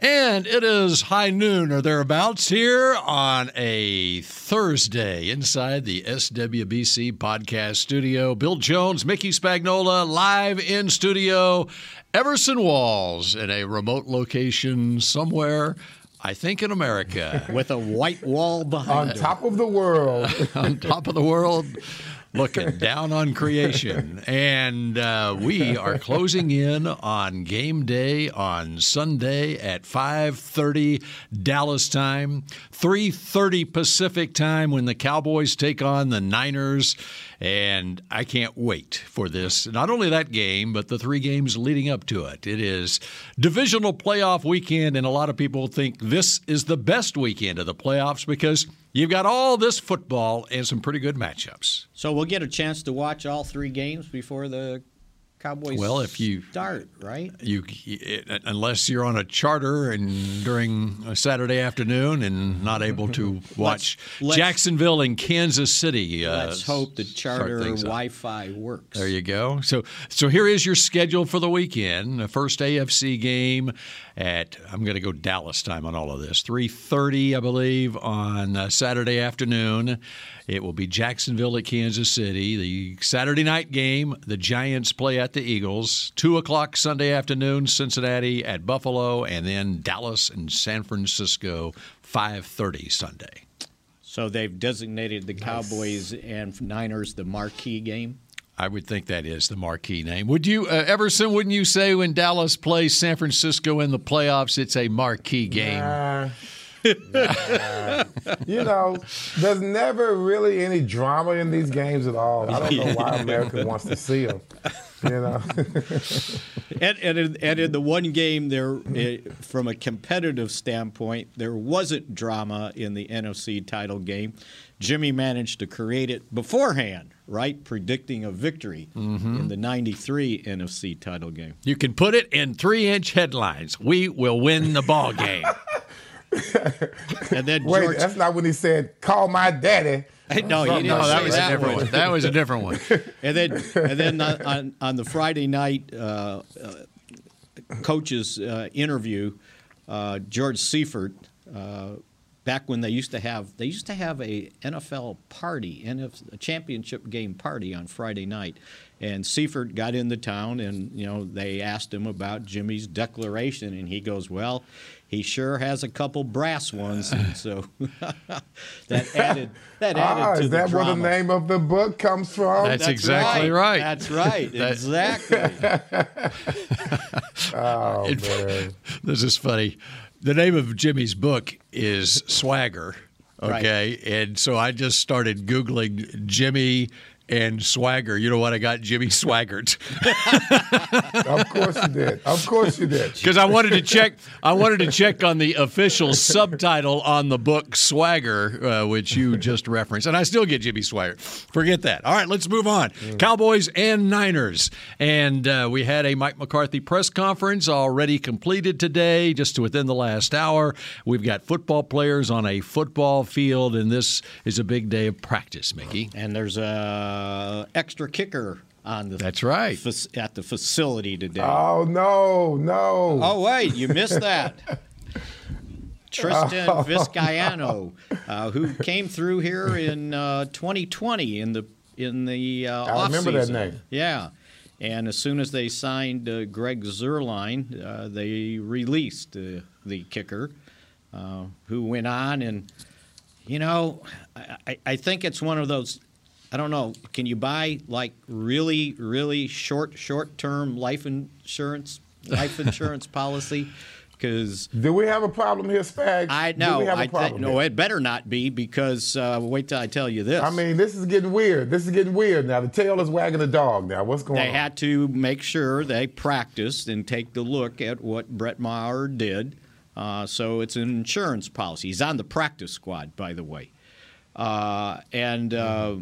And it is high noon or thereabouts here on a Thursday inside the SWBC podcast studio. Bill Jones, Mickey Spagnola, live in studio. Everson Walls in a remote location somewhere, I think in America. with a white wall behind on him. top of the world. on top of the world, looking down on creation. And uh, we are closing in on game day on Sunday at 5:30 Dallas time, 3:30 Pacific time when the Cowboys take on the Niners. And I can't wait for this. Not only that game, but the three games leading up to it. It is divisional playoff weekend, and a lot of people think this is the best weekend of the playoffs because You've got all this football and some pretty good matchups. So we'll get a chance to watch all three games before the Cowboys Well, if you- start, right? You, unless you're on a charter and during a Saturday afternoon and not able to watch let's- Jacksonville and Kansas City. Uh, Let's hope the charter. Wi-Fi works. There you go. So, so here is your schedule for the weekend. The first AFC game at I'm going to go Dallas time on all of this. 3:30, I believe, on uh, Saturday afternoon. It will be Jacksonville at Kansas City. The Saturday night game, the Giants play at the Eagles. Two o'clock Sunday afternoon, Cincinnati at Buffalo, and then Dallas and San Francisco, 5:30 Sunday. So they've designated the Cowboys and Niners the marquee game. I would think that is the marquee name. Would you, uh, Everson? Wouldn't you say when Dallas plays San Francisco in the playoffs, it's a marquee game? Nah. Nah. you know, there's never really any drama in these games at all. I don't know why America wants to see them. You know, And, and, in, and in the one game, there, eh, from a competitive standpoint, there wasn't drama in the NFC title game. Jimmy managed to create it beforehand, right? Predicting a victory Mm-hmm. in the 93 NFC title game. You can put it in three-inch headlines. We will win the ball game. And then wait, George. that's not when he said, "Call my daddy." no, he didn't no, that say was a that different one. one. That was a different one. And then, and then on, on, on the Friday night uh, uh, coaches uh, interview, uh, George Seifert, uh, back when they used to have they used to have a NFL party, NF, a championship game party on Friday night, and Seifert got into town, and you know they asked him about Jimmy's declaration, and he goes, "Well." He sure has a couple brass ones, and so that added that added Ah, to is the that where the name of the book comes from? That's exactly right. That's right. That- exactly. oh In man. This is funny. The name of Jimmy's book is Swagger. Right. Okay. And so I just started Googling Jimmy and Swagger. You know what? I got Jimmy Swaggart. Of course you did. Of course you did. because I wanted to check. I wanted to check on the official subtitle on the book Swagger, uh, which you just referenced, and I still get Jimmy Swagger. Forget that. All right, let's move on. Cowboys and Niners, and uh, we had a Mike McCarthy press conference already completed today, just within the last hour. We've got football players on a football field, and this is a big day of practice, Mickey. and there's a extra kicker on the That's right. fac- at the facility today. Oh no, no. Oh wait, you missed that. Tristan Vizcaino, uh, who came through here in uh, 2020 in the in the uh, I remember that name. Yeah, and as soon as they signed uh, Greg Zuerlein, uh, they released uh, the kicker, uh, who went on and you know, I, I- I think it's one of those. I don't know. Can you buy like really, really short, short-term life insurance, life insurance policy? Because Do we have a problem here, Spags? I know. we have a I problem no, it better not be because uh, wait till I tell you this. I mean, this is getting weird. This is getting weird now. The tail is wagging the dog now. What's going they on? They had to make sure they practiced and take the look at what Brett Maher did. Uh, so it's an insurance policy. He's on the practice squad, by the way. Uh, and uh,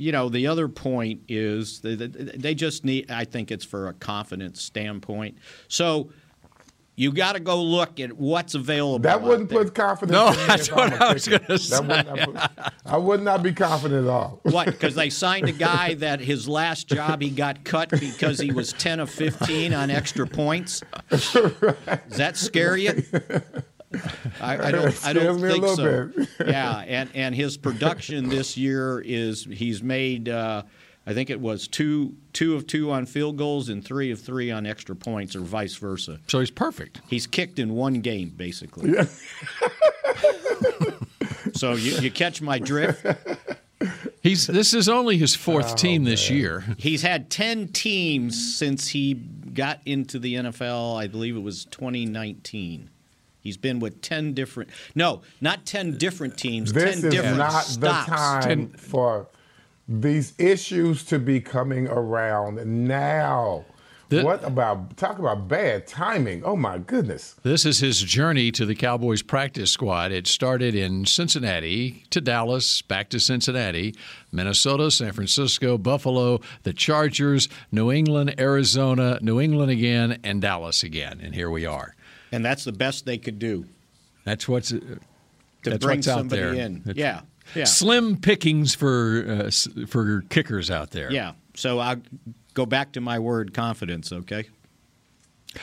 you know, the other point is they just need. I think it's for a confidence standpoint. So. You got to go look at what's available. That wouldn't put confidence. No, that's what I was gonna That would not put- I would not be confident at all. What? Because they signed a guy that his last job he got cut because he was ten of fifteen on extra points. Does that scare you? I, I don't. I don't me a think little so. bit. yeah, and and his production this year is he's made. Uh, I think it was two two of two on field goals and three of three on extra points, or vice versa. So he's perfect. He's kicked in one game, basically. Yeah. so you, you catch my drift. He's this is only his fourth Oh, team this year. He's had 10 teams since he got into the NFL. I believe it was 2019. He's been with 10 different, no, not 10 different teams, This 10 is different not stops. the time for these issues to be coming around now. The- what about talk about bad timing? Oh my goodness! This is his journey to the Cowboys practice squad. It started in Cincinnati to Dallas, back to Cincinnati, Minnesota, San Francisco, Buffalo, the Chargers, New England, Arizona, New England again, and Dallas again. And here we are. And that's the best they could do That's what's to That's bring what's out somebody there. in. It's- yeah. Yeah. slim pickings for uh, for kickers out there. Yeah. So I'll go back to my word confidence, okay?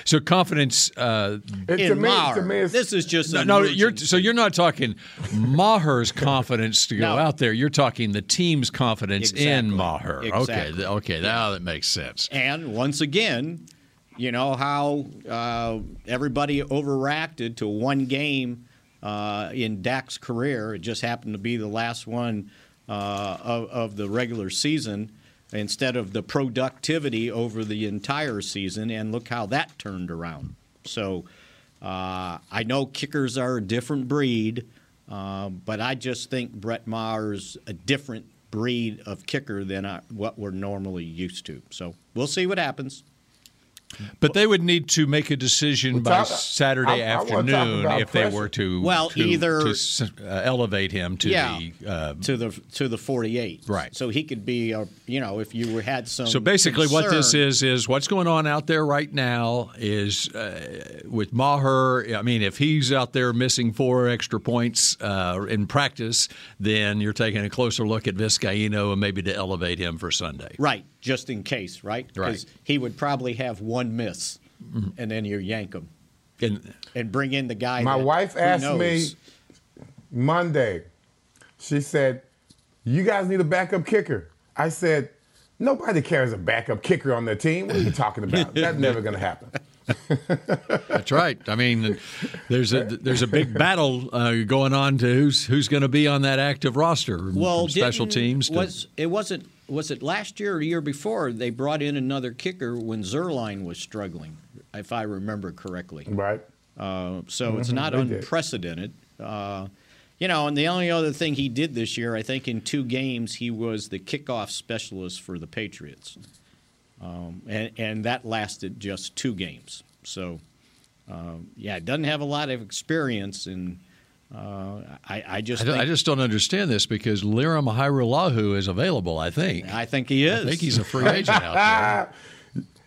So confidence. Uh, It, In to me, Maher. me, this is just no, no, you're so you're not talking Maher's confidence to go No. out there. You're talking the team's confidence in Maher. Okay, Exactly. th- okay, now that makes sense. And once again, you know how uh, everybody overreacted to one game uh, in Dak's career. It just happened to be the last one uh, of, of the regular season instead of the productivity over the entire season. And look how that turned around. So uh, I know kickers are a different breed, uh, but I just think Brett Maher's a different breed of kicker than I, what we're normally used to. So we'll see what happens. But they would need to make a decision Well, by talk- Saturday I- I wanna talk afternoon about if they were to Well, to, either- to uh, elevate him to Yeah. the. Uh, to the to the 48. Right. So he could be, a, you know, if you had some. so basically, what this is is what's going on out there right now is uh, with Maher. I mean, if he's out there missing four extra points uh, in practice, then you're taking a closer look at Vizcaino and maybe to elevate him for Sunday. Right, just in case, right? Right. Because he would probably have one miss, and then you yank him And and bring in the guy. My that- wife who asked me. Monday. She said, "You guys need a backup kicker." I said, "Nobody carries a backup kicker on their team. What are you talking about? That's never going to happen." That's right. I mean, there's a there's a big battle uh, going on to who's who's going to be on that active roster. Well, from special teams. To, was it wasn't was it last year or the year before they brought in another kicker when Zuerlein was struggling, if I remember correctly. Right? Uh, so it's not unprecedented. Uh, you know, and the only other thing he did this year, I think in two games, he was the kickoff specialist for the Patriots. Um, and, and that lasted just two games. So, um, yeah, doesn't have a lot of experience. And uh, I, I just I, don't- think, I just don't understand this because Lirim Hajrullahu is available. I think. I think he is. I think he's a free agent out there.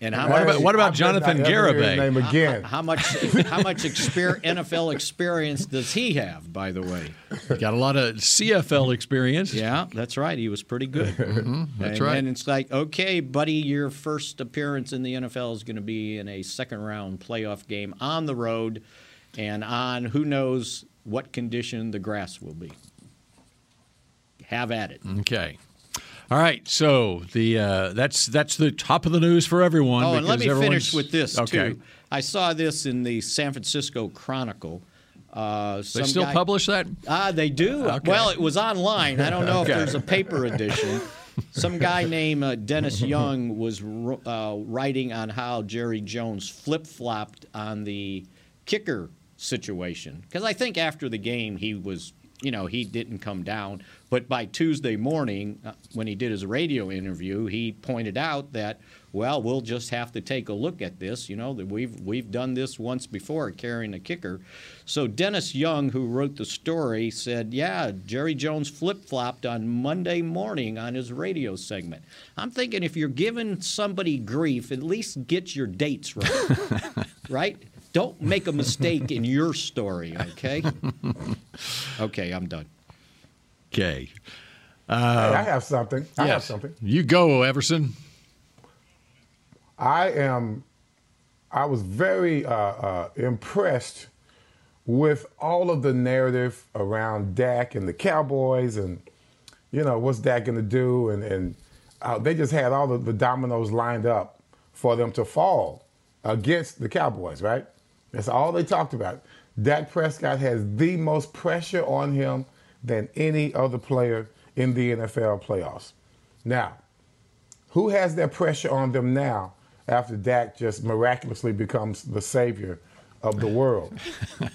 And how What about- what about I better not Jonathan ever hear his Garibay? Name again. how much how much exper- NFL experience does he have? By the way, Got a lot of CFL experience. Yeah, that's right. He was pretty good. Mm-hmm. that's and right. then it's like, okay, buddy, your first appearance in the NFL is going to be in a second round playoff game on the road and on who knows what condition the grass will be. Have at it. Okay. All right. So the uh, that's that's the top of the news for everyone. Oh, and let me finish with this, Okay. too. I saw this in the San Francisco Chronicle. Uh, They still guy- publish that? Ah, they do. Okay. Well, it was online. I don't know Okay. if there's a paper edition. Some guy named uh, Dennis Young was uh, writing on how Jerry Jones flip flopped on the kicker situation. Because I think after the game, he was you know, he didn't come down. But by Tuesday morning, uh, when he did his radio interview, he pointed out that, well, we'll just have to take a look at this. You know, that we've we've done this once before, carrying a kicker. So Dennis Young, who wrote the story, said, yeah, Jerry Jones flip flopped on Monday morning on his radio segment. I'm thinking if you're giving somebody grief, at least get your dates right, right? Don't make a mistake in your story, okay? okay, I'm done. Okay. Hey, I have something. I have something. You go, Everson. I am. I was very uh, uh, impressed with all of the narrative around Dak and the Cowboys, and you know what's Dak going to do, and and uh, they just had all of the dominoes lined up for them to fall against the Cowboys. Right? That's all they talked about. Dak Prescott has the most pressure on him than any other player in the NFL playoffs. Now, who has that pressure on them now after Dak just miraculously becomes the savior of the world?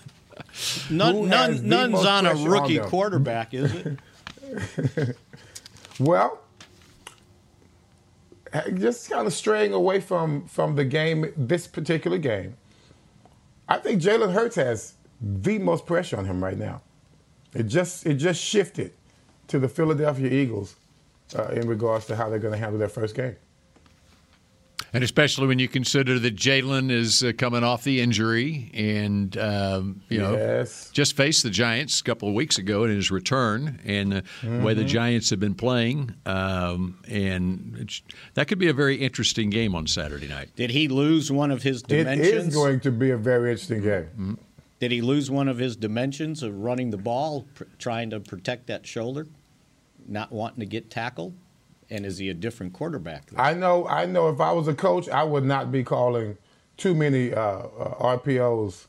None, none, none's on a pressure on rookie quarterback, is it? Well, just kind of straying away from from the game, this particular game. I think Jalen Hurts has the most pressure on him right now. It just it just shifted to the Philadelphia Eagles uh, in regards to how they're going to handle their first game. And especially when you consider that Jalen is uh, coming off the injury and, um, you know, Yes. just faced the Giants a couple of weeks ago in his return and the way the Mm-hmm. Giants have been playing. Um, and that could be a very interesting game on Saturday night. Did he lose one of his dimensions? is going to be a very interesting game. Did he lose one of his dimensions of running the ball, pr- trying to protect that shoulder, not wanting to get tackled? And is he a different quarterback? I know. I know. If I was a coach, I would not be calling too many uh, uh, RPOs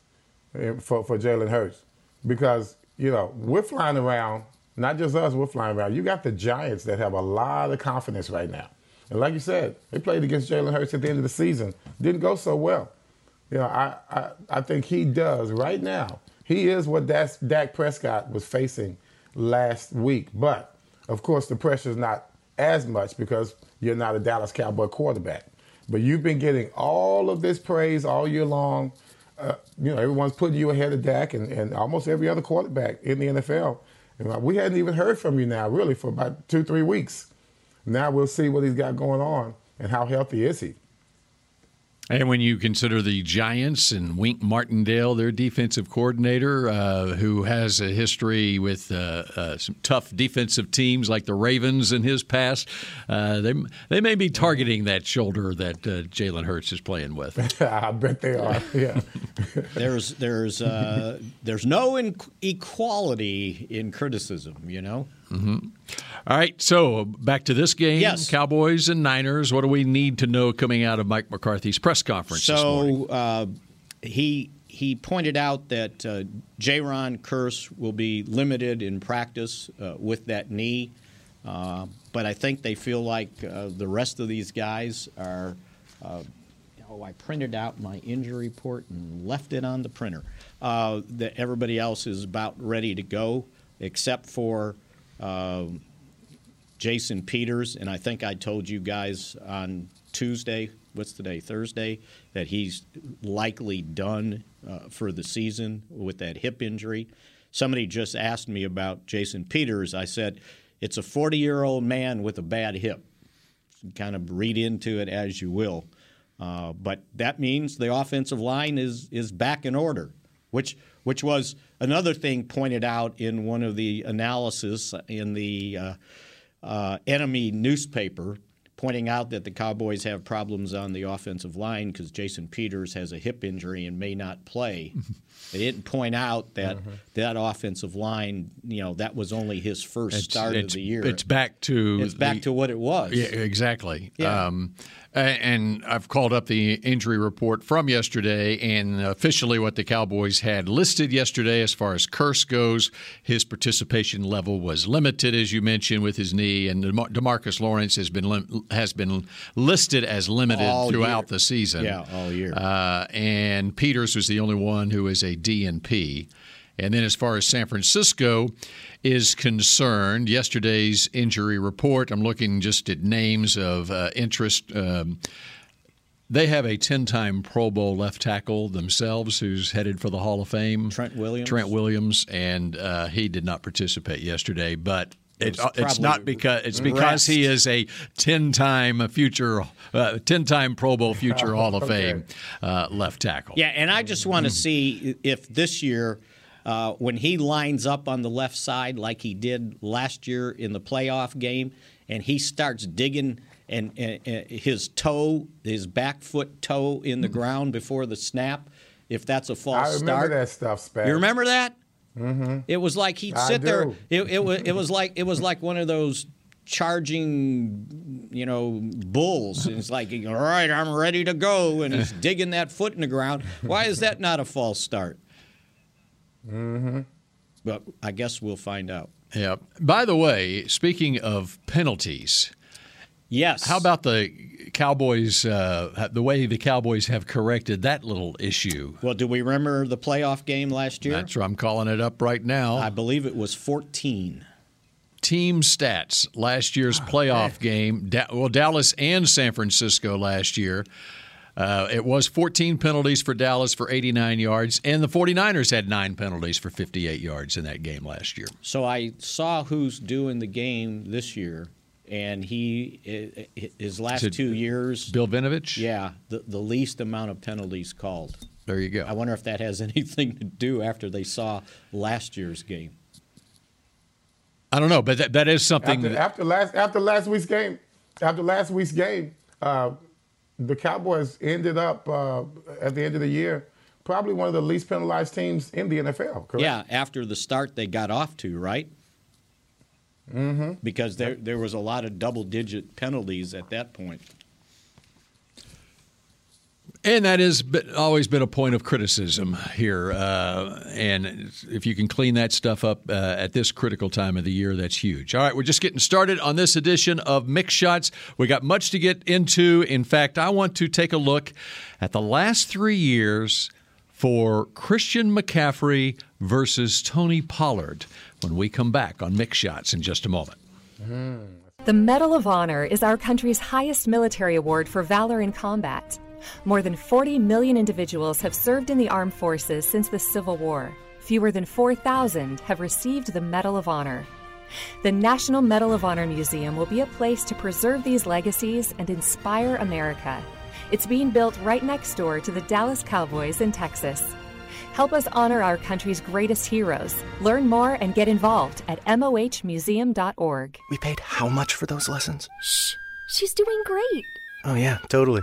uh, for for Jalen Hurts because you know we're flying around. Not just us, we're flying around. You got the Giants that have a lot of confidence right now, and like you said, they played against Jalen Hurts at the end of the season. Didn't go so well. You know, I I, I think he does right now. He is what Dak, Dak Prescott was facing last week, but of course the pressure is not as much because you're not a Dallas Cowboy quarterback. But you've been getting all of this praise all year long. Uh, you know, everyone's putting you ahead of Dak and, and almost every other quarterback in the NFL. And we hadn't even heard from you now, really, for about two, three weeks. Now we'll see what he's got going on and how healthy is he. And when you consider the Giants and Wink Martindale, their defensive coordinator, uh, who has a history with uh, uh, some tough defensive teams like the Ravens in his past, uh, they they may be targeting that shoulder that uh, Jalen Hurts is playing with. I bet they are. Yeah. There's there's uh, there's no in- equality in criticism. You know. All right, so back to this game, Yes. Cowboys and Niners. What do we need to know coming out of Mike McCarthy's press conference this morning? So uh, he he pointed out that uh, Jayron Kearse will be limited in practice uh, with that knee, uh, but I think they feel like uh, the rest of these guys are. Uh, oh, I printed out my injury report and left it on the printer. Uh, that everybody else is about ready to go, except for. Uh, Jason Peters, and I think I told you guys on Tuesday, what's today, Thursday, that he's likely done uh, for the season with that hip injury. Somebody just asked me about Jason Peters. I said, it's a 40 year old man with a bad hip. Kind of read into it as you will. Uh, but that means the offensive line is, is back in order, which, which was another thing pointed out in one of the analysis in the uh, uh, enemy newspaper pointing out that the Cowboys have problems on the offensive line because Jason Peters has a hip injury and may not play. they didn't point out that Mm-hmm. that offensive line, you know, that was only his first start it's, of the year. It's back to It's back the- to what it was. Yeah, exactly. Yeah. Um, and I've called up the injury report from yesterday, and officially what the Cowboys had listed yesterday as far as Kearse goes, his participation level was limited, as you mentioned, with his knee, and DeMar- Demarcus Lawrence has been lim- has been listed as limited All throughout year. the season. Yeah, all year. Uh, and Peters was the only one who is a DNP. And then, as far as San Francisco is concerned, yesterday's injury report, I'm looking just at names of uh, interest. Um, they have a 10 time Pro Bowl left tackle themselves who's headed for the Hall of Fame. Trent Williams. Trent Williams, and uh, he did not participate yesterday, but. It, was it's not because it's because he is a ten-time future, uh, ten-time Pro Bowl future Hall of Okay. Fame uh, left tackle. Yeah, and I just want to see if this year, uh, when he lines up on the left side like he did last year in the playoff game, and he starts digging and, and, and his toe, his back foot toe in the ground before the snap, if that's a false start. I remember start. that stuff, Spags. You remember that? Mm-hmm. It was like he'd sit there. It, it was it was like it was like one of those charging, you know, bulls. And it's like, all right, I'm ready to go, and he's digging that foot in the ground. Why is that not a false start? Mm-hmm. But I guess we'll find out. Yeah. By the way, speaking of penalties, Yes. how about the Cowboys? Uh, the way the Cowboys have corrected that little issue. Well, do we remember the playoff game last year? That's why I'm calling it up right now. I believe it was 14. team stats last year's playoff game. Well, Dallas and San Francisco last year. Uh, it was 14 penalties for Dallas for 89 yards, and the 49ers had nine penalties for 58 yards in that game last year. So I saw who's doing the game this year, and he i- i- his last it two years, Bill Vinovich? yeah, the, the least amount of penalties called. There you go. I wonder if that has anything to do after they saw last year's game. I don't know, but that, that is something. After, that- after last after last week's game, after last week's game, uh, the Cowboys ended up uh, at the end of the year probably one of the least penalized teams in the NFL. Correct? Yeah, after the start they got off to, right? Mm-hmm. Because there there was a lot of double digit penalties at that point. And that has always been a point of criticism here. Uh, and if you can clean that stuff up uh, at this critical time of the year, that's huge. All right, we're just getting started on this edition of Mick Shots. We got much to get into. In fact, I want to take a look at the last three years for Christian McCaffrey versus Tony Pollard when we come back on Mick Shots in just a moment. The Medal of Honor is our country's highest military award for valor in combat. More than 40 million individuals have served in the armed forces since the Civil War. Fewer than 4,000 have received the Medal of Honor. The National Medal of Honor Museum will be a place to preserve these legacies and inspire America. It's being built right next door to the Dallas Cowboys in Texas. Help us honor our country's greatest heroes. Learn more and get involved at mohmuseum.org. We paid how much for those lessons? Shh, she's doing great. Oh, yeah, totally.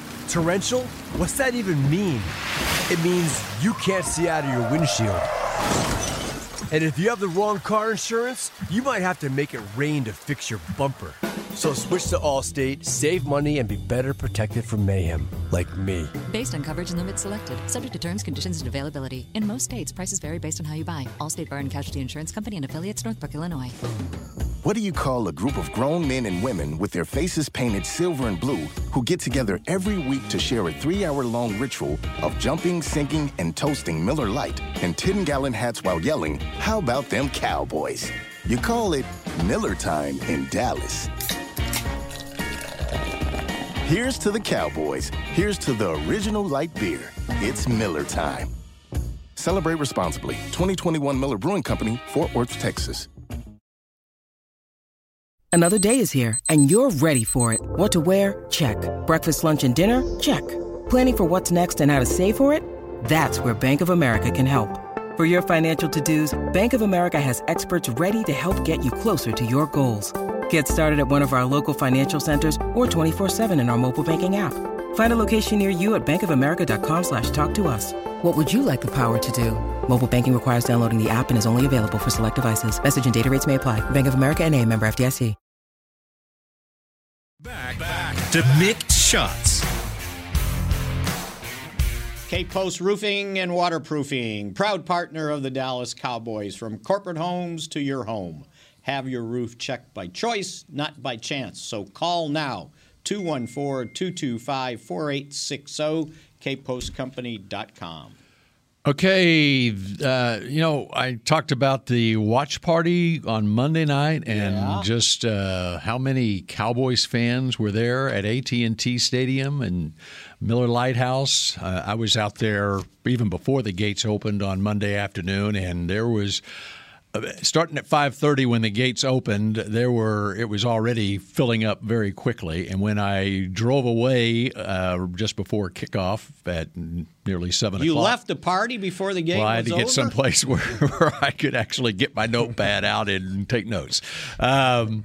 Torrential? What's that even mean? It means you can't see out of your windshield. And if you have the wrong car insurance, you might have to make it rain to fix your bumper. So switch to Allstate, save money, and be better protected from mayhem, like me. Based on coverage and limits selected, subject to terms, conditions, and availability. In most states, prices vary based on how you buy. Allstate Bar and Casualty Insurance Company and affiliates, Northbrook, Illinois. What do you call a group of grown men and women with their faces painted silver and blue who get together every week to share a three hour long ritual of jumping, sinking, and toasting Miller Lite in 10 gallon hats while yelling, How about them Cowboys? You call it Miller Time in Dallas. Here's to the Cowboys. Here's to the original light beer. It's Miller Time. Celebrate responsibly. 2021 Miller Brewing Company, Fort Worth, Texas. Another day is here, and you're ready for it. What to wear? Check. Breakfast, lunch, and dinner? Check. Planning for what's next and how to save for it? That's where Bank of America can help. For your financial to-dos, Bank of America has experts ready to help get you closer to your goals. Get started at one of our local financial centers or 24-7 in our mobile banking app. Find a location near you at bankofamerica.com slash talk to us. What would you like the power to do? Mobile banking requires downloading the app and is only available for select devices. Message and data rates may apply. Bank of America and a member FDIC. Back, back to Mick Shots. Cape Post Roofing and Waterproofing, proud partner of the Dallas Cowboys. From corporate homes to your home. Have your roof checked by choice, not by chance. So call now 214 225 4860, capepostcompany.com. Okay, uh, you know, I talked about the watch party on Monday night, and Yeah. just uh, how many Cowboys fans were there at AT and T Stadium and Miller Lite House. Uh, I was out there even before the gates opened on Monday afternoon, and there was. Uh, Starting at 5:30 when the gates opened, there were it was already filling up very quickly. And when I drove away uh, just before kickoff at nearly seven You o'clock, left the party before the game well, I had to get over? someplace where, where I could actually get my notepad out and take notes. Um,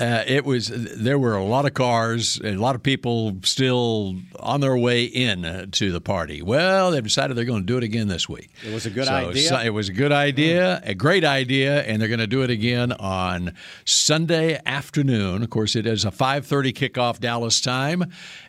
uh, it was there were a lot of cars and a lot of people still on their way in uh, to the party. Well, they've decided they're going to do it again this week. It was a good So, idea. so- it was a good idea, a great idea, and they're going to do it again on Sunday afternoon. Of course, it is a 5:30 kickoff Dallas time,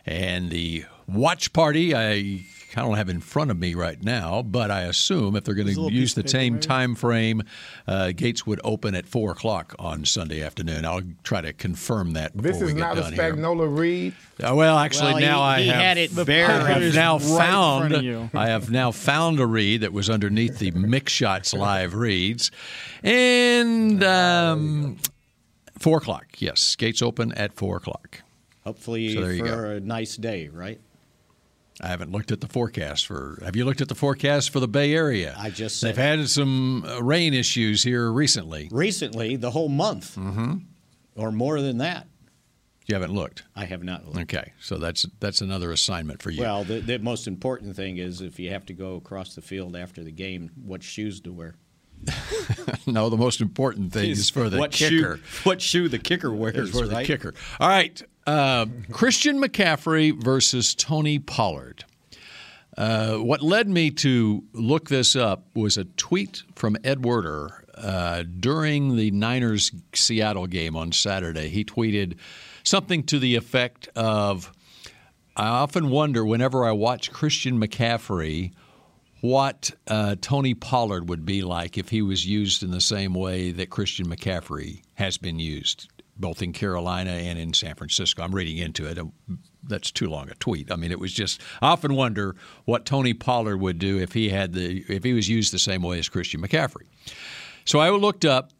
and the watch party I I don't have in front of me right now, but I assume if they're going to use the same maybe? time frame, uh, gates would open at four o'clock on Sunday afternoon. I'll try to confirm that. Before This we is get not a done here. Spagnola read. Uh, well, actually, Well, he- now I he have, had it I bare have is now right found. front of you. I have now found a read that was underneath the Mick Shots live reads, and um, four o'clock. Yes, gates open at four o'clock. Hopefully So for go. a nice day, right? I haven't looked at the forecast for. Have you looked at the forecast for the Bay Area? I just They've had some uh, rain issues here recently. Recently, the whole month, mm-hmm. or more than that. You haven't looked. I have not looked. Okay, so that's that's another assignment for you. Well, the, the most important thing is if you have to go across the field after the game, what shoes to wear. no, the most important thing is for the what kicker. Shoe, what shoe the kicker wears, is for the kicker. All right, uh, Christian McCaffrey versus Tony Pollard. Uh, what led me to look this up was a tweet from Ed Werder uh, during the Niners Seattle game on Saturday. He tweeted something to the effect of I often wonder whenever I watch Christian McCaffrey what uh, Tony Pollard would be like if he was used in the same way that Christian McCaffrey has been used, both in Carolina and in San Francisco. I'm reading into it. That's too long a tweet. I mean, it was just. I often wonder what Tony Pollard would do if he had the if he was used the same way as Christian McCaffrey. So I looked up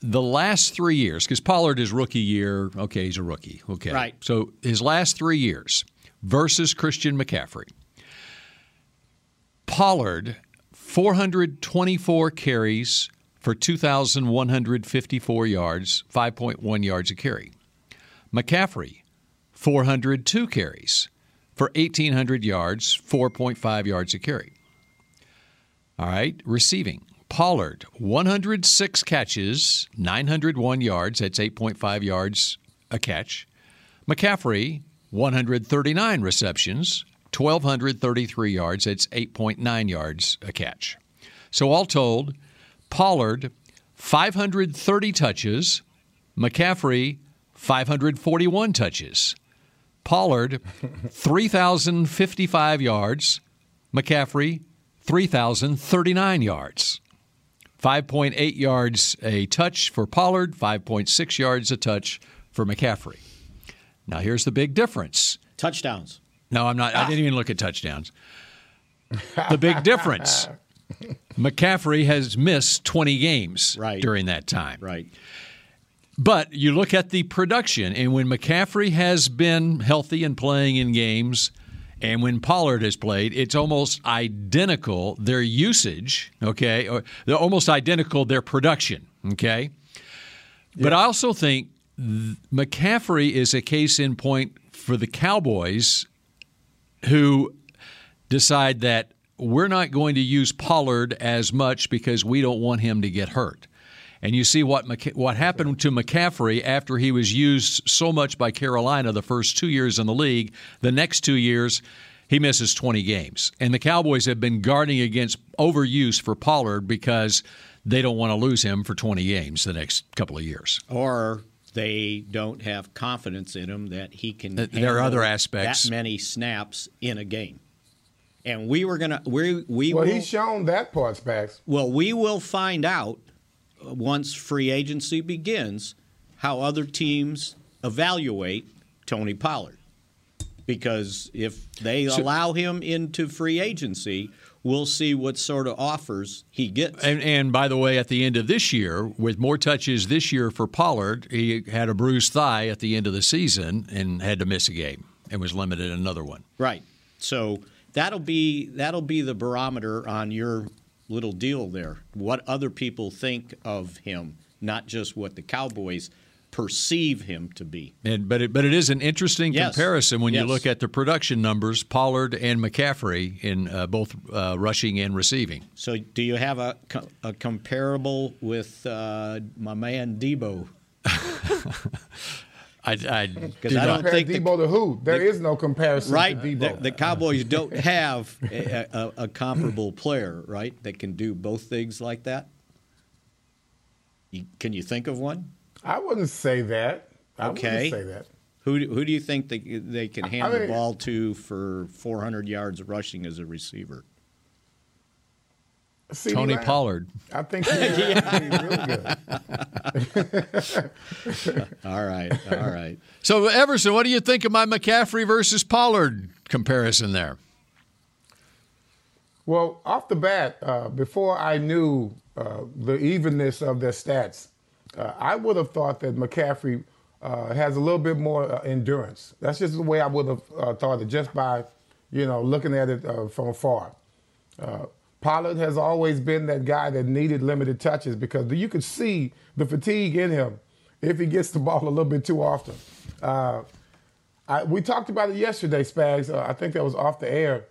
the last three years because Pollard is rookie year. Okay, he's a rookie. Okay, Right. So his last three years versus Christian McCaffrey. Pollard, 424 carries for 2,154 yards, 5.1 yards a carry. McCaffrey, 402 carries for 1,800 yards, 4.5 yards a carry. All right, receiving. Pollard, 106 catches, 901 yards. That's 8.5 yards a catch. McCaffrey, 139 receptions, 1,233 yards. That's 8.9 yards a catch. So, all told, Pollard, 530 touches, McCaffrey, 541 touches. Pollard, 3,055 yards, McCaffrey, 3,039 yards. 5.8 yards a touch for Pollard, 5.6 yards a touch for McCaffrey. Now, here's the big difference. Touchdowns. No, I'm not. I didn't even look at touchdowns. The big difference McCaffrey has missed 20 games Right. during that time. Right. But you look at the production, and when McCaffrey has been healthy and playing in games, and when Pollard has played, it's almost identical their usage, okay? Or they're almost identical their production, okay? But I also think McCaffrey is a case in point for the Cowboys who decide that we're not going to use Pollard as much because we don't want him to get hurt. And you see what McC- what happened to McCaffrey after he was used so much by Carolina the first two years in the league. The next two years, he misses 20 games. And the Cowboys have been guarding against overuse for Pollard because they don't want to lose him for 20 games the next couple of years. Or they don't have confidence in him that he can. There are other aspects. That many snaps in a game. And we were gonna we we well, will, he's shown that part, Spags. Well, we will find out uh, once free agency begins how other teams evaluate Tony Pollard. Because if they So- allow him into free agency, we'll see what sort of offers he gets. And, and by the way, at the end of this year, with more touches this year for Pollard, he had a bruised thigh at the end of the season and had to miss a game and was limited in another one. Right. So that'll be that'll be the barometer on your little deal there. What other people think of him, not just what the Cowboys perceive him to be. And but it, but it is an interesting Yes. comparison when you look at the production numbers, Pollard and McCaffrey in uh, both uh, rushing and receiving. So do you have a, a comparable with uh, my man Debo? I, I Because I don't Compare think the- Debo to who? There is no comparison right. to The, Debo. the Cowboys don't have a, a, a comparable player, right, that can do both things like that. You, can you think of one? I wouldn't say that. I Okay. wouldn't say that. Who do, who do you think they they can hand I the ball to for 400 yards rushing as a receiver? CeeDee Tony Lamb. Pollard. I think he's really good. all right, all right. So Everson, what do you think of my McCaffrey versus Pollard comparison there? Well, off the bat, uh, before I knew uh, the evenness of their stats, uh, I would have thought that McCaffrey uh, has a little bit more uh, endurance. That's just the way I would have uh, thought it, just by, you know, looking at it uh, from afar. Pollard has always been that guy that needed limited touches because you could see the fatigue in him if he gets the ball a little bit too often. Uh, I, we talked about it yesterday, Spags. Uh, I think that was off the air.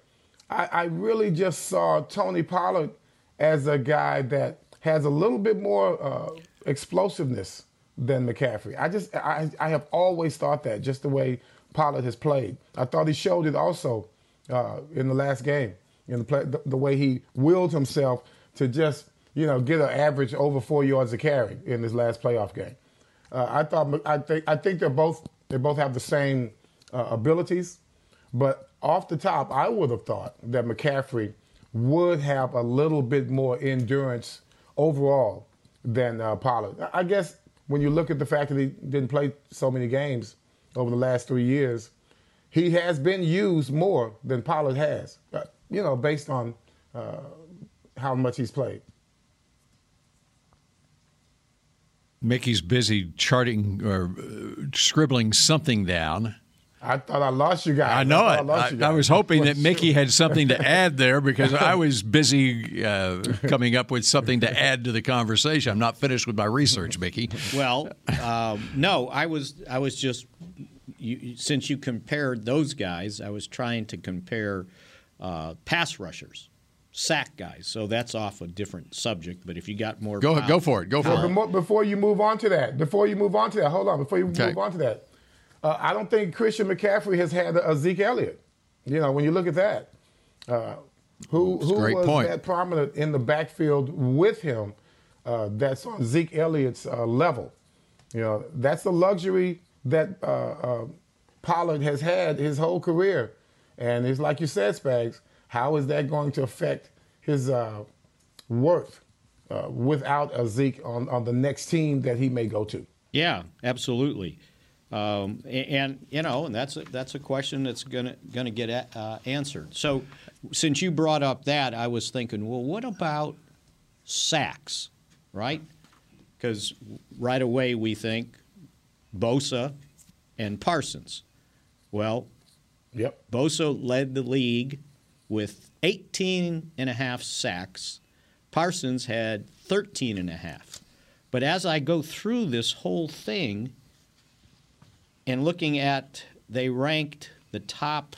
I, I really just saw Tony Pollard as a guy that has a little bit more uh, explosiveness than McCaffrey. I just I, I have always thought that just the way Pollard has played. I thought he showed it also uh, in the last game in the, play, the the way he willed himself to just you know get an average over four yards a carry in this last playoff game. Uh, I thought I think I think they're both they both have the same uh, abilities, but off the top, I would have thought that McCaffrey would have a little bit more endurance overall than uh, Pollard. I- I guess when you look at the fact that he didn't play so many games over the last three years, he has been used more than Pollard has. Uh, you know, based on uh, how much he's played. Mickey's busy charting or uh, scribbling something down. I thought I lost you guys. I know thought it. lost I, you I was hoping that Mickey had something to add there because I was busy uh, coming up with something to add to the conversation. I'm not finished with my research, Mickey. Well, um, no, I was I was just you, since you compared those guys, I was trying to compare uh, pass rushers, sack guys. So that's off a different subject. But if you got more, Go- pow- go for it. Go for Well, it. Before you move on to that, before you move on to that, hold on. Before you Okay. move on to that, uh, I don't think Christian McCaffrey has had a, Zeke Elliott. You know, when you look at that, uh, who That's who great was point. that prominent in the backfield with him? Uh, that's on Zeke Elliott's uh, level. You know, that's the luxury that uh, uh, Pollard has had his whole career, and it's like you said, Spags. How is that going to affect his uh, worth uh, without a Zeke on, on the next team that he may go to? Yeah, absolutely. Um, a- and, you know, and that's a, that's a question that's gonna gonna get a, uh, answered. So, since you brought up that, I was thinking, well, what about sacks, right? Because right away we think Bosa and Parsons. Well, yep. Bosa led the league with 18 and a half sacks. Parsons had 13 and a half. But as I go through this whole thing and looking at, they ranked the top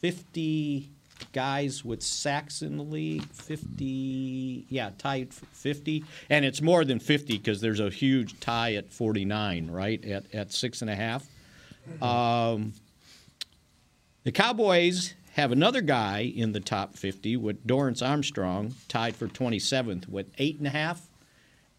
50 guys with sacks in the league. 50, yeah, tied 50. And it's more than 50 because there's a huge tie at 49, right? At, at six and a half. Um, The Cowboys have another guy in the top 50 with Dorance Armstrong tied for 27th with eight and a half.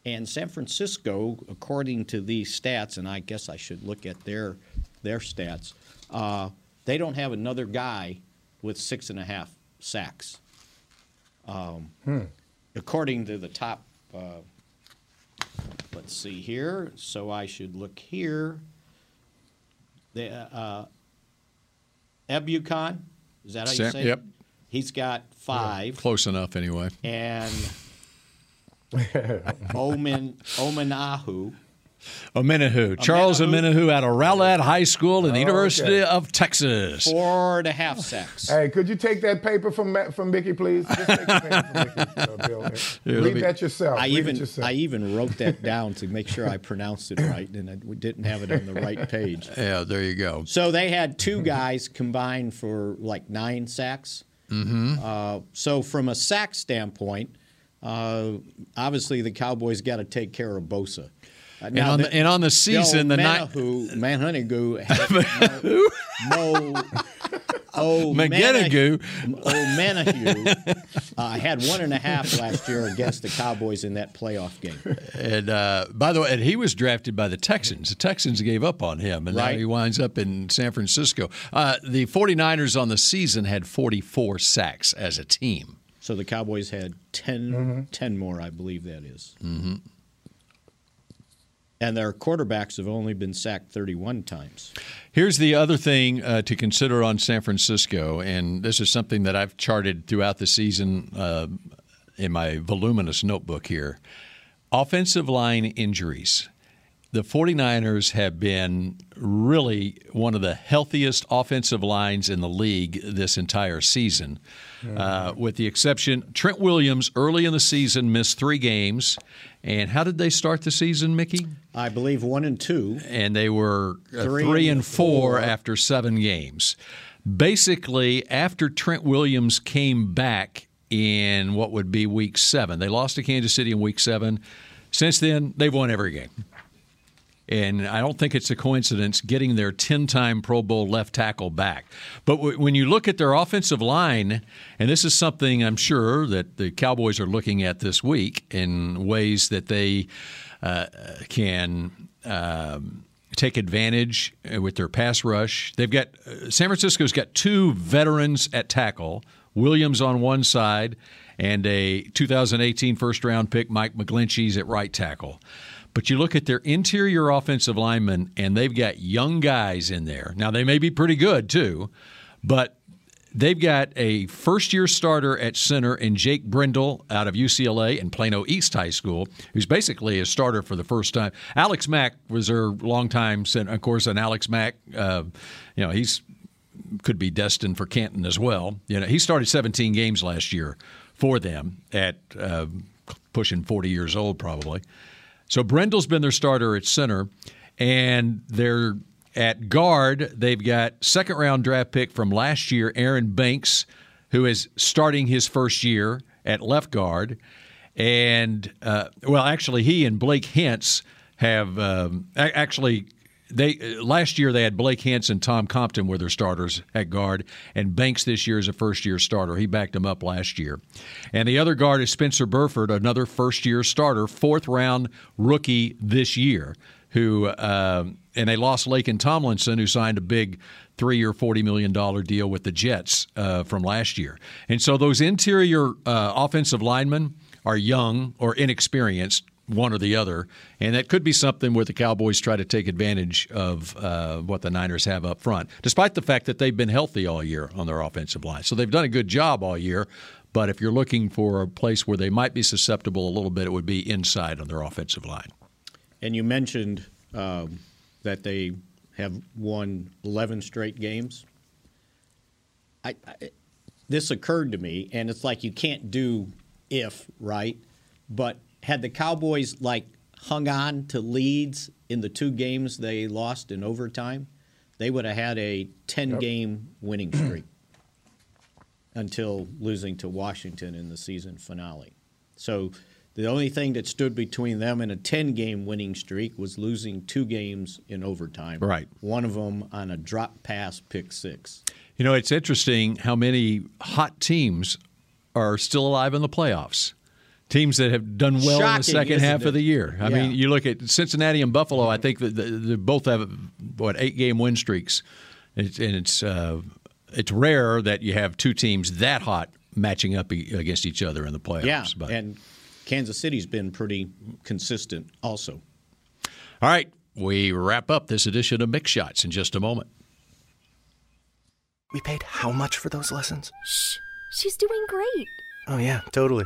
And San Francisco, according to these stats, and I guess I should look at their their stats, uh, they don't have another guy with six and a half sacks. Um, Hmm. According to the top, uh, let's see here. So I should look here. The uh, Ebukam, is that how you Sam- say? it? yep. He's got five. Close enough, anyway. And Omen Omenihu. Omenihu. Charles Omenihu out of Rowlett High School in the Oh, University okay. of Texas. Four and a half sacks. Hey, could you take that paper from Ma- from Mickey, please? Just take the paper from Mickey, uh, Bill. Here, Read me- that yourself. I Read even yourself. I even wrote that down to make sure I pronounced it right, and I didn't have it on the right page. Yeah, there you go. So they had two guys combined for like nine sacks. Mm-hmm. Uh, so from a sack standpoint, uh, obviously the Cowboys got to take care of Bosa. Uh, And on the- and on the season, the night- Manahu, Manhunigu had Mo, Mo Oh, McGinnigu. Oh, Manahu uh, had one and a half last year against the Cowboys in that playoff game. And uh, by the way, and he was drafted by the Texans. The Texans gave up on him, and now he winds up in San Francisco. Uh, the 49ers on the season had 44 sacks as a team. So the Cowboys had 10, 10 more, I believe that is. Mm-hmm. And their quarterbacks have only been sacked 31 times. Here's the other thing uh, to consider on San Francisco, and this is something that I've charted throughout the season uh, in my voluminous notebook here. Offensive line injuries. The 49ers have been really one of the healthiest offensive lines in the league this entire season, uh, with the exception Trent Williams early in the season missed three games. And how did they start the season, Mickey? I believe one and two. And they were uh, Three three, and and four four. after seven games. Basically, after Trent Williams came back in what would be week seven, they lost to Kansas City in week seven. Since then, they've won every game. And I don't think it's a coincidence getting their 10 time Pro Bowl left tackle back. But w- when you look at their offensive line, and this is something I'm sure that the Cowboys are looking at this week in ways that they uh, can. Um, Take advantage uh, with their pass rush. They've got uh, San Francisco's got two veterans at tackle, Williams on one side, and a 2018 first round pick, Mike McGlinchey's at right tackle. But you look at their interior offensive linemen, and they've got young guys in there. Now, they may be pretty good too, but they've got a first year starter at center in Jake Brendel out of UCLA and Plano East High School, who's basically a starter for the first time. Alex Mack was their longtime center. Of course, and Alex Mack, uh, you know, he's could be destined for Canton as well. You know, he started 17 games last year for them at uh, pushing 40 years old, probably. So Brendel's been their starter at center, and they're at guard. They've got second round draft pick from last year, Aaron Banks, who is starting his first year at left guard, and uh, well, actually, he and Blake Hentz have um, actually. They last year they had Blake and Tom Compton were their starters at guard, and Banks this year is a first year starter. He backed him up last year, and the other guard is Spencer Burford, another first year starter, fourth round rookie this year. Who um and they lost Laken Tomlinson, who signed a big three-year, forty million dollar deal with the Jets uh, from last year, and so those interior uh, offensive linemen are young or inexperienced one or the other, and that could be something where the Cowboys try to take advantage of uh, what the Niners have up front, despite the fact that they've been healthy all year on their offensive line. So they've done a good job all year. But if you're looking for a place where they might be susceptible a little bit, it would be inside on their offensive line. And you mentioned um, that they have won 11 straight games. I, I, this occurred to me, and it's like you can't do if, right? But had the Cowboys like hung on to leads in the two games they lost in overtime, they would have had a 10 game winning streak until losing to Washington in the season finale. So the only thing that stood between them and a 10 game winning streak was losing two games in overtime. Right. One of them on a drop pass pick six. You know, it's interesting how many hot teams are still alive in the playoffs. Teams that have done well in the second half isn't of the year. I Yeah. mean, you look at Cincinnati and Buffalo. I think that they they both have what eight game win streaks, it's, and it's uh, it's rare that you have two teams that hot matching up e- against each other in the playoffs. Yeah, but. and Kansas City's been pretty consistent also. All right, we wrap up this edition of Mick Shots in just a moment. We paid how much for those lessons? Shh, she's doing great. Oh, yeah, totally.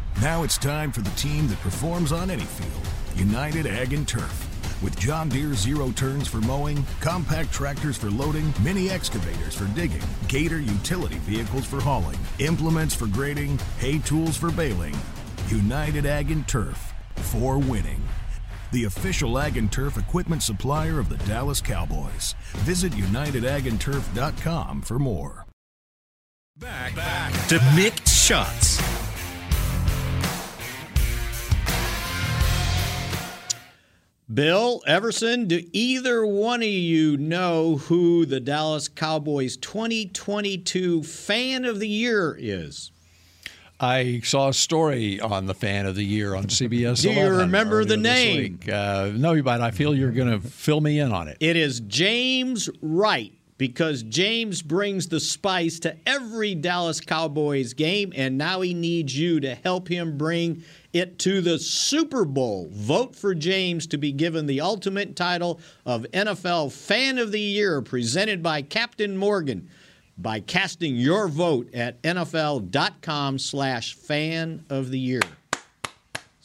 Now it's time for the team that performs on any field United Ag and Turf. With John Deere zero turns for mowing, compact tractors for loading, mini excavators for digging, Gator utility vehicles for hauling, implements for grading, hay tools for baling. United Ag and Turf for winning. The official Ag and Turf equipment supplier of the Dallas Cowboys. Visit UnitedAgAndTurf.com for more. Back, back to Mick Shots. Bill Everson, do either one of you know who the Dallas Cowboys 2022 Fan of the Year is? I saw a story on the fan of the year on CBS. Do you remember the name? Uh, no, but I feel you're going to fill me in on it. It is James Wright because James brings the spice to every Dallas Cowboys game, and now he needs you to help him bring it to the Super Bowl. Vote for James to be given the ultimate title of NFL Fan of the Year, presented by Captain Morgan. By casting your vote at NFL.com slash fan of the year.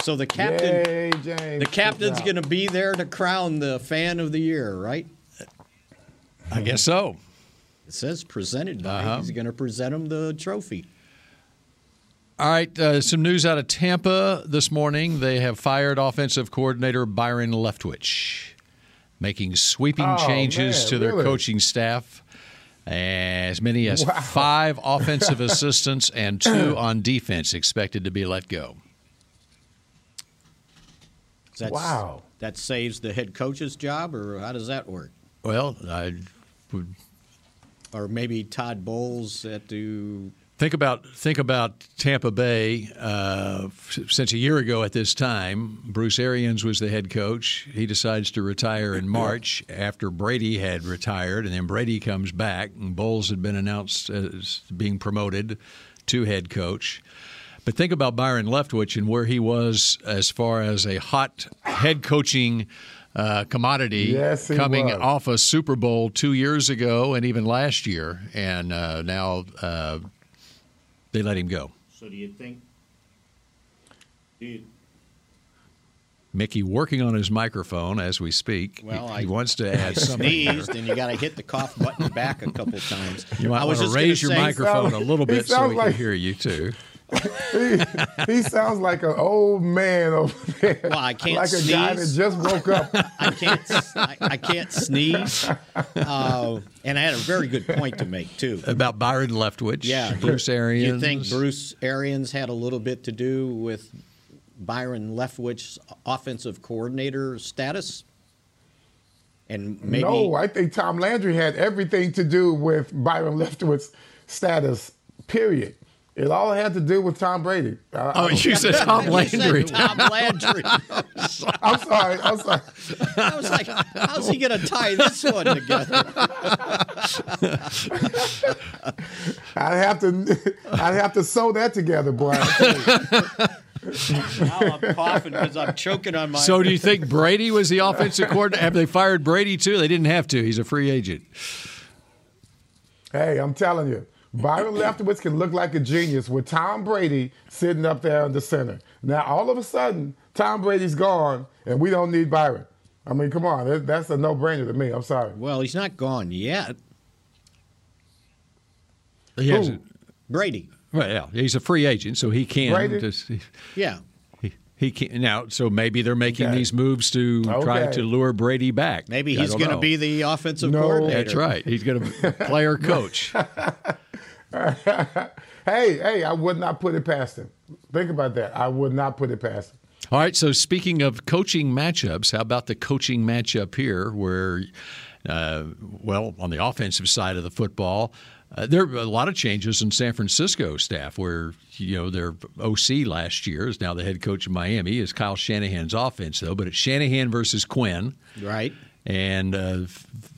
So the captain Yay, James. the captain's going to be there to crown the fan of the year, right? I guess so. It says presented by. Uh-huh. He's going to present him the trophy. All right, uh, some news out of Tampa this morning. They have fired offensive coordinator Byron Leftwich, making sweeping Oh, changes man, to their really? coaching staff. As many as Wow. five offensive assistants and two on defense expected to be let go. That's, Wow. That saves the head coach's job, or how does that work? Well, I would Or maybe Todd Bowles had to. Think about think about Tampa Bay. Uh, f- since a year ago at this time, Bruce Arians was the head coach. He decides to retire in March after Brady had retired, and then Brady comes back, and Bowles had been announced as being promoted to head coach. But think about Byron Leftwich and where he was as far as a hot head coaching uh, commodity Yes, coming was. off a Super Bowl two years ago and even last year, and uh, now uh, they let him go. So do you think? Do you, Mickey working on his microphone as we speak. well, he, I wants to add something. sneezed, and you got to hit the cough button back a couple times. You might I want was to just gonna raise your say- microphone a little bit so sounds we can hear you too. He, he sounds like an old man over there. Well, I can't like sneeze. a guy that just woke up. I can't. I, I can't sneeze. Uh, and I had a very good point to make too. About Byron Leftwich, Yeah, Bruce Arians. You think Bruce Arians had a little bit to do with Byron Leftwich's offensive coordinator status? And maybe No, I think Tom Landry had everything to do with Byron Leftwich's status. Period. It all had to do with Tom Brady. I- Oh, I- you said Tom You said Landry. Tom Landry. I'm sorry. I'm sorry. I was like, how's he going to tie this one together? I'd have to. I'd have to sew that together, boy. now I'm coughing because I'm choking on my. So, do you think Brady was the offensive coordinator? Have they fired Brady too? They didn't have to. He's a free agent. Hey, I'm telling you, Byron Leftwich can look like a genius with Tom Brady sitting up there in the center. Now, all of a sudden, Tom Brady's gone, and we don't need Byron. I mean, come on, that's a no-brainer to me. I'm sorry. Well, he's not gone yet. He Who? hasn't. Brady. Well, yeah, he's a free agent, so he can. Brady? Just, Yeah. he, he can now. So maybe they're making Okay. these moves to try to lure Brady back. Maybe he's going to be the offensive No. coordinator. That's right. He's going to be player coach. hey, hey, I would not put it past him. Think about that. I would not put it past him. All right. So speaking of coaching matchups, how about the coaching matchup here, where, uh, well, on the offensive side of the football, uh, there are a lot of changes in San Francisco staff, where you know their OC last year is now the head coach of Miami is Kyle Shanahan's offense, though. But it's Shanahan versus Quinn. Right. And uh,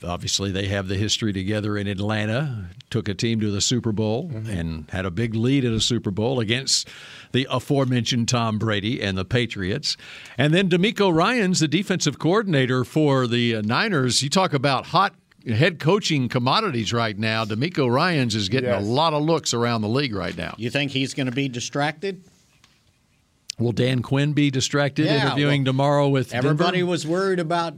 obviously, they have the history together in Atlanta. Took a team to the Super Bowl and had a big lead at a Super Bowl against the aforementioned Tom Brady and the Patriots. And then DeMeco Ryans the defensive coordinator for the uh, Niners. You talk about hot head coaching commodities right now. DeMeco Ryans is getting Yes. a lot of looks around the league right now. You think he's going to be distracted? Will Dan Quinn be distracted Yeah, interviewing well, tomorrow with Everybody Denver? was worried about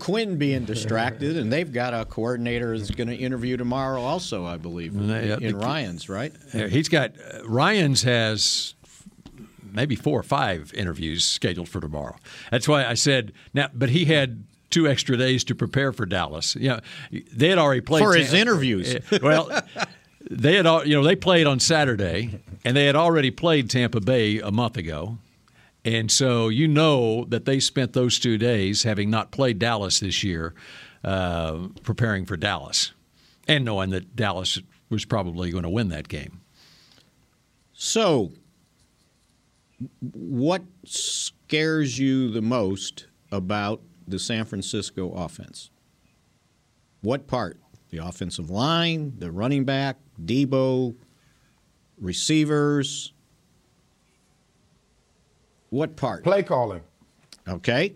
Quinn being distracted, and they've got a coordinator who's going to interview tomorrow, also, I believe, in the- Ryans, right? He's got uh, Ryans has maybe four or five interviews scheduled for tomorrow. That's why I said now. But he had two extra days to prepare for Dallas. Yeah, they had already played For his interviews. Well, they had you know they played on Saturday, and they had already played Tampa Bay a month ago. And so you know that they spent those two days, having not played Dallas this year, uh, preparing for Dallas, and knowing that Dallas was probably going to win that game. So, what scares you the most about the San Francisco offense? What part? The offensive line, the running back, Deebo, receivers? What part? Play calling. Okay.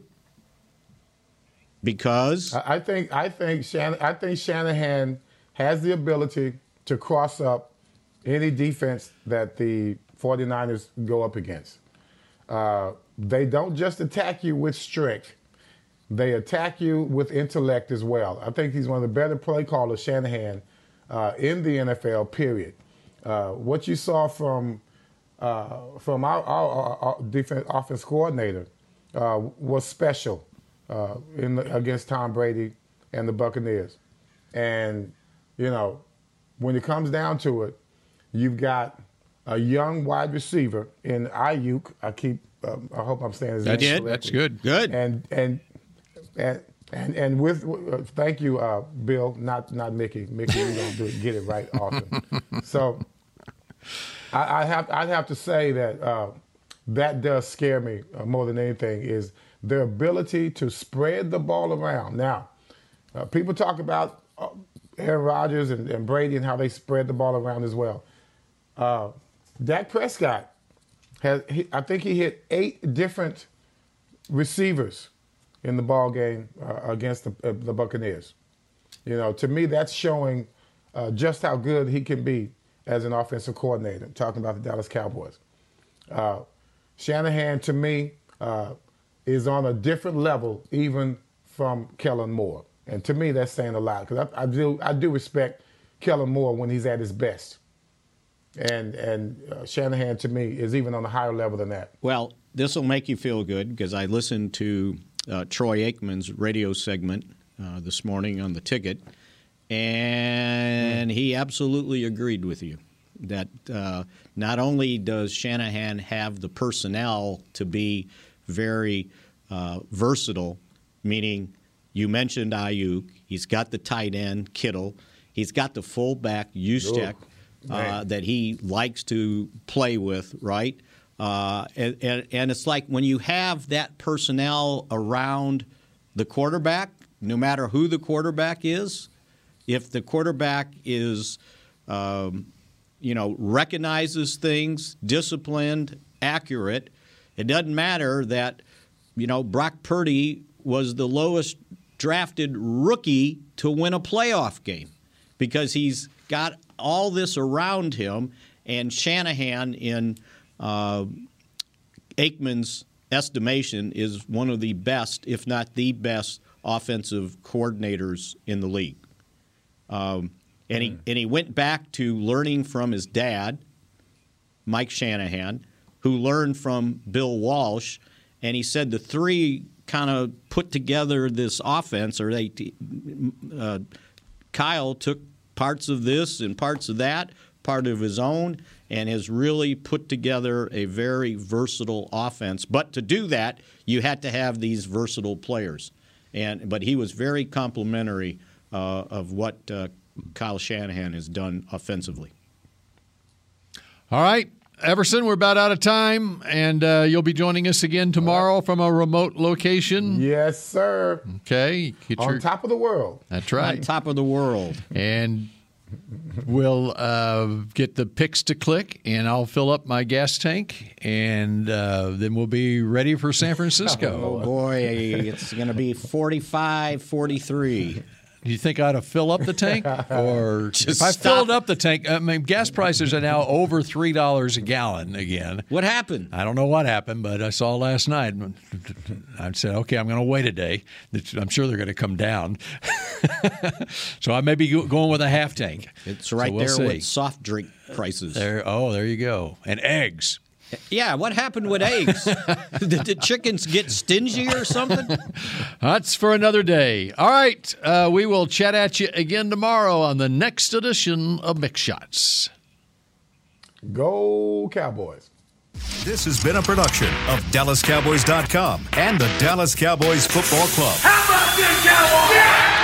Because I think I think Shan- I think Shanahan has the ability to cross up any defense that the 49ers go up against. Uh, they don't just attack you with strength; they attack you with intellect as well. I think he's one of the better play callers, Shanahan, uh, in the NFL. Period. Uh, what you saw from uh, from our, our, our, defense offense coordinator uh, was special uh, in the, against Tom Brady and the Buccaneers. And you know, when it comes down to it, you've got a young wide receiver in Aiyuk. I keep. Um, I hope I'm saying his That's- name that's correctly. good. Good. And and and. And, and with uh, thank you, uh, Bill, not not Mickey. Mickey, you don't do it, get it right often. so I, I have I'd have to say that uh, that does scare me uh, more than anything is their ability to spread the ball around. Now, uh, people talk about uh, Aaron Rodgers and, and Brady and how they spread the ball around as well. Uh, Dak Prescott has he, I think he hit eight different receivers in the ball game uh, against the, uh, the Buccaneers. You know, to me, that's showing uh, just how good he can be as an offensive coordinator. Talking about the Dallas Cowboys, uh, Shanahan to me uh, is on a different level, even from Kellen Moore, and to me, that's saying a lot because I, I do I do respect Kellen Moore when he's at his best. and and uh, Shanahan to me is even on a higher level than that. Well, this will make you feel good because I listened to uh, Troy Aikman's radio segment uh, this morning on the ticket, and he absolutely agreed with you that uh, not only does Shanahan have the personnel to be very uh, versatile, meaning you mentioned Aiyuk, he's got the tight end Kittle, he's got the fullback Juszczyk uh, that he likes to play with, right? Uh, and, and, and it's like when you have that personnel around the quarterback, no matter who the quarterback is, if the quarterback is, um, you know, recognizes things, disciplined, accurate, it doesn't matter that, you know, Brock Purdy was the lowest drafted rookie to win a playoff game because he's got all this around him, and Shanahan in uh, Aikman's estimation is one of the best, if not the best, offensive coordinators in the league. Um, and he and he went back to learning from his dad, Mike Shanahan, who learned from Bill Walsh, and he said the three kind of put together this offense, or they uh, Kyle took parts of this and parts of that, part of his own, and has really put together a very versatile offense. But to do that, you had to have these versatile players. And but he was very complimentary uh, of what uh, Kyle Shanahan has done offensively. All right. Everson, we're about out of time, and uh, you'll be joining us again tomorrow from a remote location. Yes, sir. Okay. Get On your- top of the world. That's right. On top of the world. And we'll uh, get the picks to click, and I'll fill up my gas tank, and uh, then we'll be ready for San Francisco. Oh, boy, it's going to be 45 43. Do you think I ought to fill up the tank, or Just if I filled up the tank? I mean, gas prices are now over three dollars a gallon again. What happened? I don't know what happened, but I saw last night. I said, "Okay, I'm going to wait a day. I'm sure they're going to come down." so I may be going with a half tank. It's right So we'll there see. with soft drink prices. There. Oh, there you go. And eggs. Yeah, what happened with eggs? Did the chickens get stingy or something? That's for another day. All right, uh, we will chat at you again tomorrow on the next edition of Mick Shots. Go Cowboys. This has been a production of DallasCowboys.com and the Dallas Cowboys Football Club. How about this, Cowboys?